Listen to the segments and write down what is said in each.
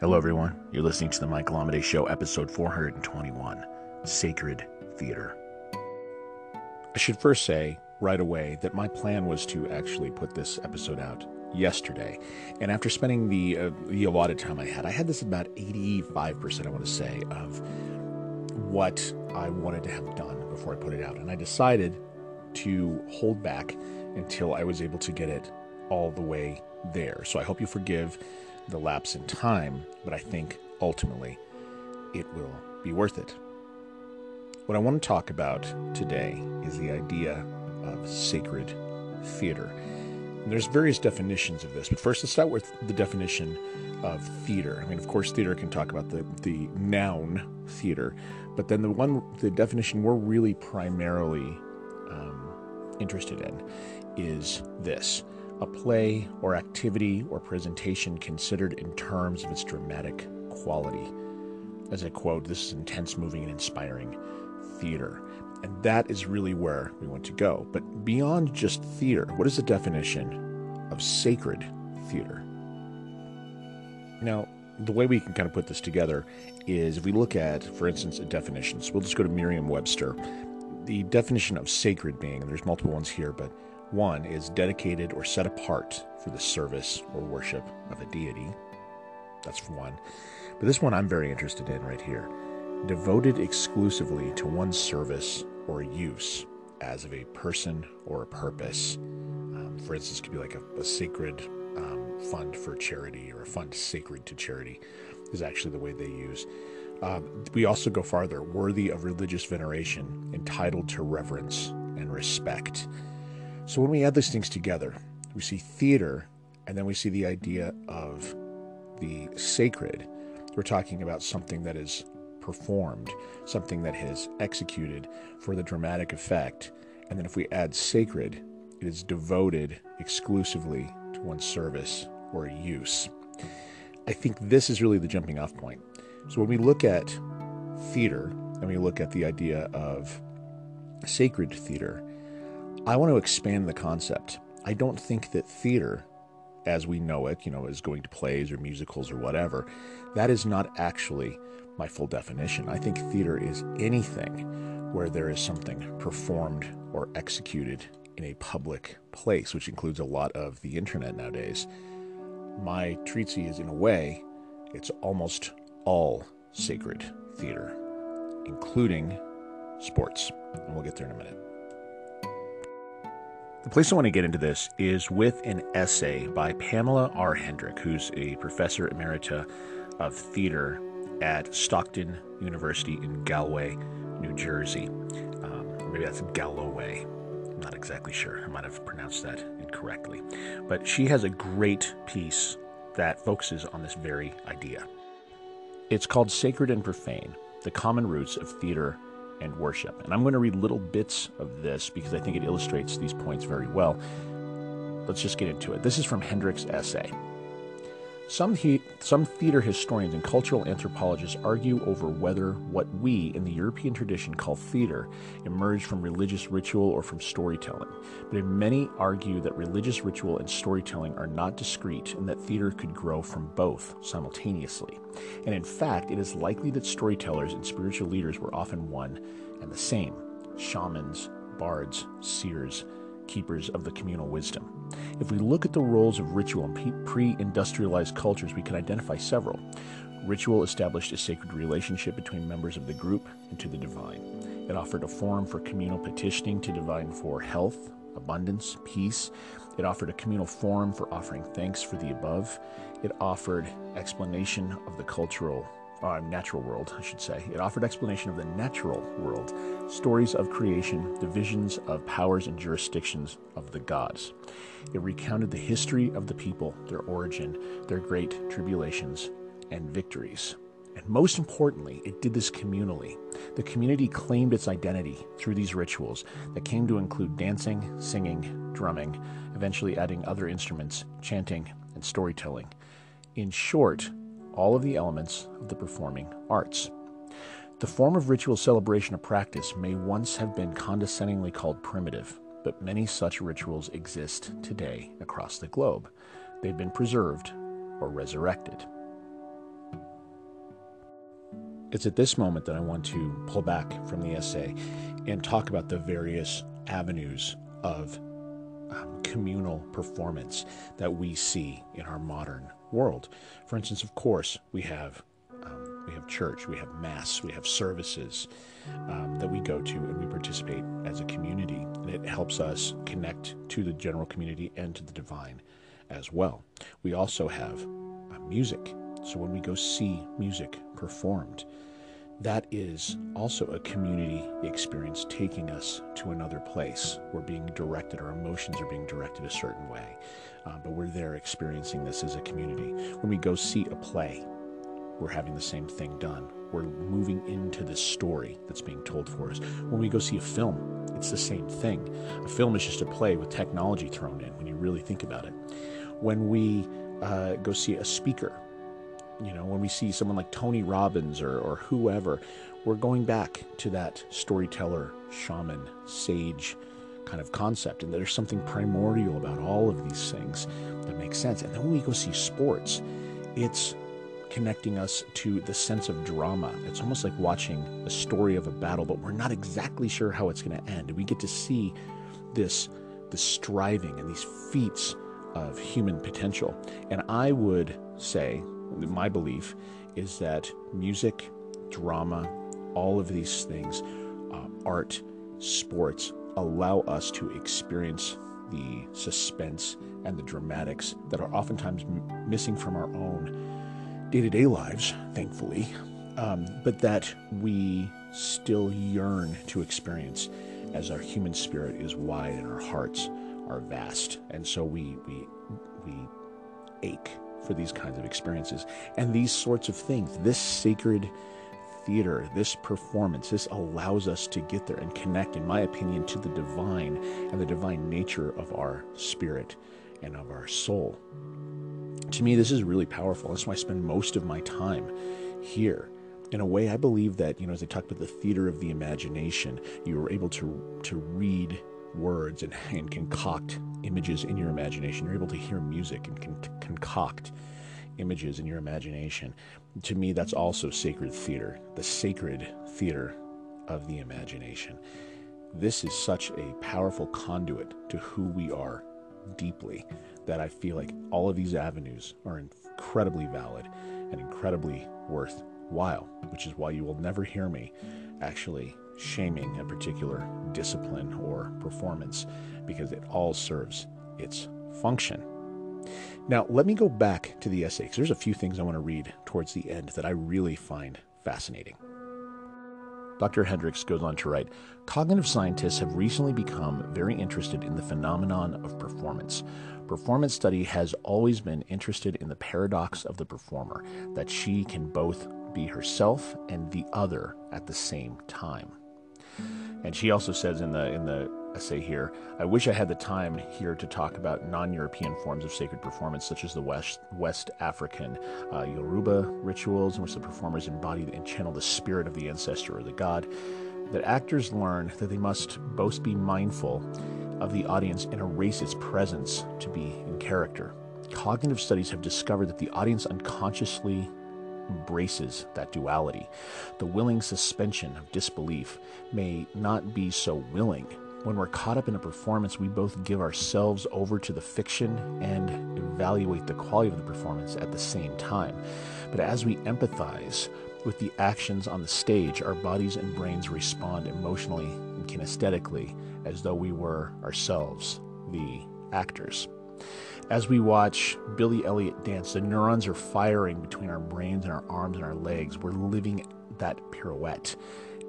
Hello, everyone. You're listening to the Michael Amidei Show, episode 421 Sacred Theater. I should first say right away that my plan was to actually put this episode out yesterday. And after spending the, uh, the allotted time I had, I had this about 85%, I want to say, of what I wanted to have done before I put it out. And I decided to hold back until I was able to get it all the way there. So I hope you forgive the lapse in time, but I think ultimately it will be worth it. What I want to talk about today is the idea of sacred theater. And there's various definitions of this, but first let's start with the definition of theater. I mean, of course, theater can talk about the, the noun theater, but then the one, the definition we're really primarily um, interested in is this a play or activity or presentation considered in terms of its dramatic quality. As I quote, this is intense, moving, and inspiring theater. And that is really where we want to go. But beyond just theater, what is the definition of sacred theater? Now, the way we can kind of put this together is if we look at, for instance, a definition. So we'll just go to Merriam Webster. The definition of sacred being, and there's multiple ones here, but one is dedicated or set apart for the service or worship of a deity. That's one. But this one I'm very interested in right here. Devoted exclusively to one service or use as of a person or a purpose. Um, for instance, could be like a, a sacred um, fund for charity or a fund sacred to charity, is actually the way they use. Um, we also go farther worthy of religious veneration, entitled to reverence and respect. So when we add these things together, we see theater, and then we see the idea of the sacred. We're talking about something that is performed, something that is executed for the dramatic effect. And then if we add sacred, it is devoted exclusively to one service or use. I think this is really the jumping off point. So when we look at theater and we look at the idea of sacred theater, I want to expand the concept. I don't think that theater, as we know it, you know, is going to plays or musicals or whatever, that is not actually my full definition. I think theater is anything where there is something performed or executed in a public place, which includes a lot of the internet nowadays. My treatise is, in a way, it's almost all sacred theater, including sports. And we'll get there in a minute. The place I want to get into this is with an essay by Pamela R. Hendrick, who's a professor emerita of theater at Stockton University in Galway, New Jersey. Um, maybe that's Galloway. I'm not exactly sure. I might have pronounced that incorrectly. But she has a great piece that focuses on this very idea. It's called Sacred and Profane The Common Roots of Theater and worship. And I'm going to read little bits of this because I think it illustrates these points very well. Let's just get into it. This is from Hendrick's essay. Some, he, some theater historians and cultural anthropologists argue over whether what we in the European tradition call theater emerged from religious ritual or from storytelling. But many argue that religious ritual and storytelling are not discrete and that theater could grow from both simultaneously. And in fact, it is likely that storytellers and spiritual leaders were often one and the same shamans, bards, seers, keepers of the communal wisdom. If we look at the roles of ritual in pre industrialized cultures, we can identify several. Ritual established a sacred relationship between members of the group and to the divine. It offered a forum for communal petitioning to divine for health, abundance, peace. It offered a communal forum for offering thanks for the above. It offered explanation of the cultural uh, natural world, I should say. It offered explanation of the natural world, stories of creation, divisions of powers and jurisdictions of the gods. It recounted the history of the people, their origin, their great tribulations and victories. And most importantly, it did this communally. The community claimed its identity through these rituals that came to include dancing, singing, drumming, eventually adding other instruments, chanting, and storytelling. In short, all of the elements of the performing arts. The form of ritual celebration or practice may once have been condescendingly called primitive, but many such rituals exist today across the globe. They've been preserved or resurrected. it's at this moment that I want to pull back from the essay and talk about the various avenues of um, communal performance that we see in our modern world. For instance, of course, we have um, we have church, we have mass, we have services um, that we go to and we participate as a community, and it helps us connect to the general community and to the divine as well. We also have uh, music, so when we go see music performed, that is also a community experience taking us to another place. We're being directed, our emotions are being directed a certain way, uh, but we're there experiencing this as a community. When we go see a play, we're having the same thing done. We're moving into the story that's being told for us. When we go see a film, it's the same thing. A film is just a play with technology thrown in when you really think about it. When we uh, go see a speaker, you know, when we see someone like Tony Robbins or, or whoever, we're going back to that storyteller, shaman, sage kind of concept. And there's something primordial about all of these things that makes sense. And then when we go see sports, it's connecting us to the sense of drama. It's almost like watching a story of a battle, but we're not exactly sure how it's going to end. We get to see this, this striving and these feats of human potential. And I would say my belief is that music, drama, all of these things, uh, art, sports, allow us to experience the suspense and the dramatics that are oftentimes m- missing from our own day to day lives, thankfully, um, but that we still yearn to experience as our human spirit is wide and our hearts are vast. And so we, we, we ache for these kinds of experiences. And these sorts of things, this sacred theater, this performance, this allows us to get there and connect, in my opinion, to the divine and the divine nature of our spirit and of our soul. To me, this is really powerful. That's why I spend most of my time here. In a way, I believe that, you know, as they talk about the theater of the imagination, you are able to, to read words and, and concoct images in your imagination. You're able to hear music and con- concoct images in your imagination. To me, that's also sacred theater, the sacred theater of the imagination. This is such a powerful conduit to who we are deeply that I feel like all of these avenues are incredibly valid and incredibly worthwhile, which is why you will never hear me actually shaming a particular discipline or performance because it all serves its function. Now, let me go back to the essay because there's a few things I want to read towards the end that I really find fascinating. Dr. Hendricks goes on to write Cognitive scientists have recently become very interested in the phenomenon of performance. Performance study has always been interested in the paradox of the performer, that she can both be herself and the other at the same time. And she also says in the in the essay here, I wish I had the time here to talk about non-European forms of sacred performance, such as the West West African uh, Yoruba rituals, in which the performers embody and channel the spirit of the ancestor or the god. That actors learn that they must both be mindful of the audience and erase its presence to be in character. Cognitive studies have discovered that the audience unconsciously embraces that duality. The willing suspension of disbelief may not be so willing. When we're caught up in a performance, we both give ourselves over to the fiction and evaluate the quality of the performance at the same time. But as we empathize with the actions on the stage, our bodies and brains respond emotionally and kinesthetically as though we were ourselves the actors. As we watch Billy Elliot dance, the neurons are firing between our brains and our arms and our legs. We're living that pirouette.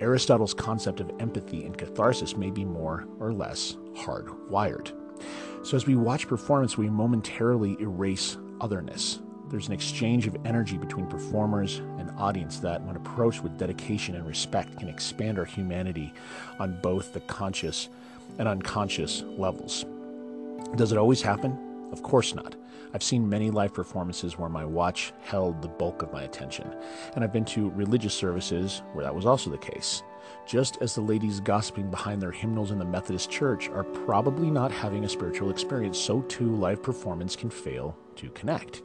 Aristotle's concept of empathy and catharsis may be more or less hardwired. So, as we watch performance, we momentarily erase otherness. There's an exchange of energy between performers and audience that, when approached with dedication and respect, can expand our humanity on both the conscious and unconscious levels. Does it always happen? Of course not. I've seen many live performances where my watch held the bulk of my attention, and I've been to religious services where that was also the case. Just as the ladies gossiping behind their hymnals in the Methodist Church are probably not having a spiritual experience, so too live performance can fail to connect.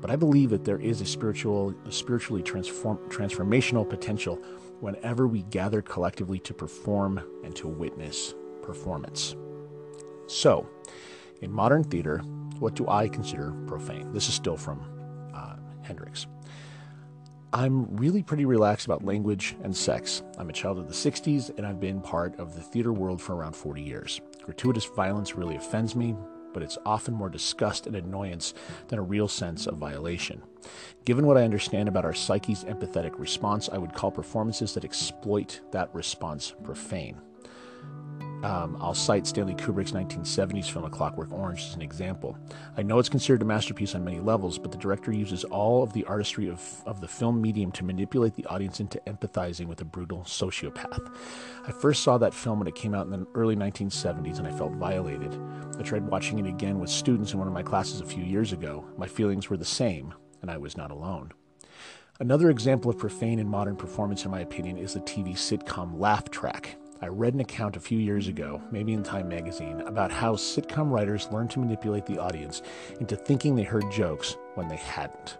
But I believe that there is a spiritual, spiritually transform, transformational potential whenever we gather collectively to perform and to witness performance. So, in modern theater, what do I consider profane? This is still from uh, Hendricks. I'm really pretty relaxed about language and sex. I'm a child of the 60s and I've been part of the theater world for around 40 years. Gratuitous violence really offends me, but it's often more disgust and annoyance than a real sense of violation. Given what I understand about our psyche's empathetic response, I would call performances that exploit that response profane. Um, I'll cite Stanley Kubrick's 1970s film A Clockwork Orange as an example. I know it's considered a masterpiece on many levels, but the director uses all of the artistry of, of the film medium to manipulate the audience into empathizing with a brutal sociopath. I first saw that film when it came out in the early 1970s and I felt violated. I tried watching it again with students in one of my classes a few years ago. My feelings were the same, and I was not alone. Another example of profane and modern performance, in my opinion, is the TV sitcom Laugh Track. I read an account a few years ago, maybe in Time magazine, about how sitcom writers learned to manipulate the audience into thinking they heard jokes when they hadn't.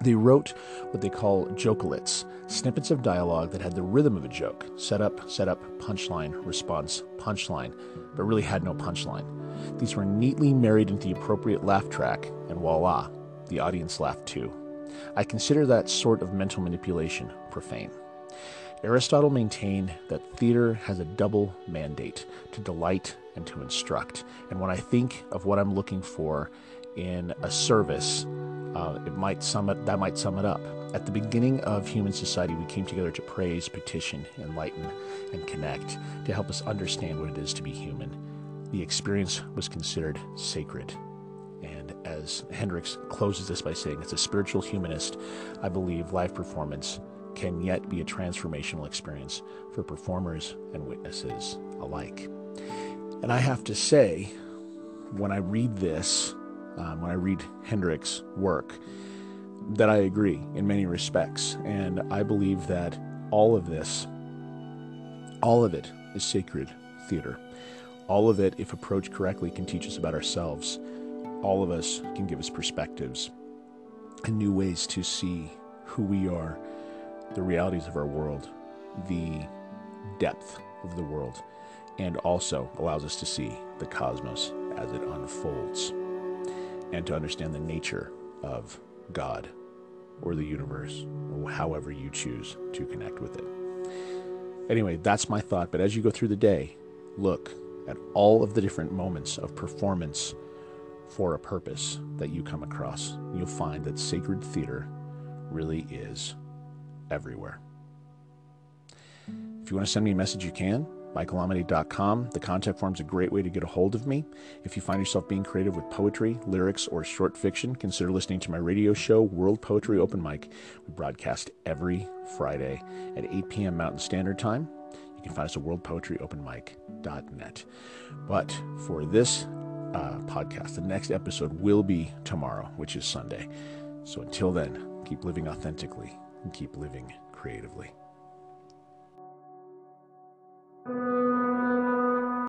They wrote what they call jokelets, snippets of dialogue that had the rhythm of a joke setup, setup, punchline, response, punchline, but really had no punchline. These were neatly married into the appropriate laugh track, and voila, the audience laughed too. I consider that sort of mental manipulation profane. Aristotle maintained that theater has a double mandate to delight and to instruct. And when I think of what I'm looking for in a service, uh, it might sum it, that might sum it up. At the beginning of human society, we came together to praise, petition, enlighten, and connect to help us understand what it is to be human. The experience was considered sacred. And as Hendricks closes this by saying, as a spiritual humanist, I believe live performance can yet be a transformational experience for performers and witnesses alike. And I have to say, when I read this, um, when I read Hendricks' work, that I agree in many respects. And I believe that all of this, all of it is sacred theater. All of it, if approached correctly, can teach us about ourselves. All of us can give us perspectives and new ways to see who we are the realities of our world, the depth of the world, and also allows us to see the cosmos as it unfolds and to understand the nature of God or the universe, or however you choose to connect with it. Anyway, that's my thought. But as you go through the day, look at all of the different moments of performance for a purpose that you come across. You'll find that sacred theater really is everywhere. If you want to send me a message, you can. MichaelAmidei.com. The contact form is a great way to get a hold of me. If you find yourself being creative with poetry, lyrics, or short fiction, consider listening to my radio show, World Poetry Open Mic. We broadcast every Friday at 8 p.m. Mountain Standard Time. You can find us at worldpoetryopenmic.net. But for this uh, podcast, the next episode will be tomorrow, which is Sunday. So until then, keep living authentically and keep living creatively.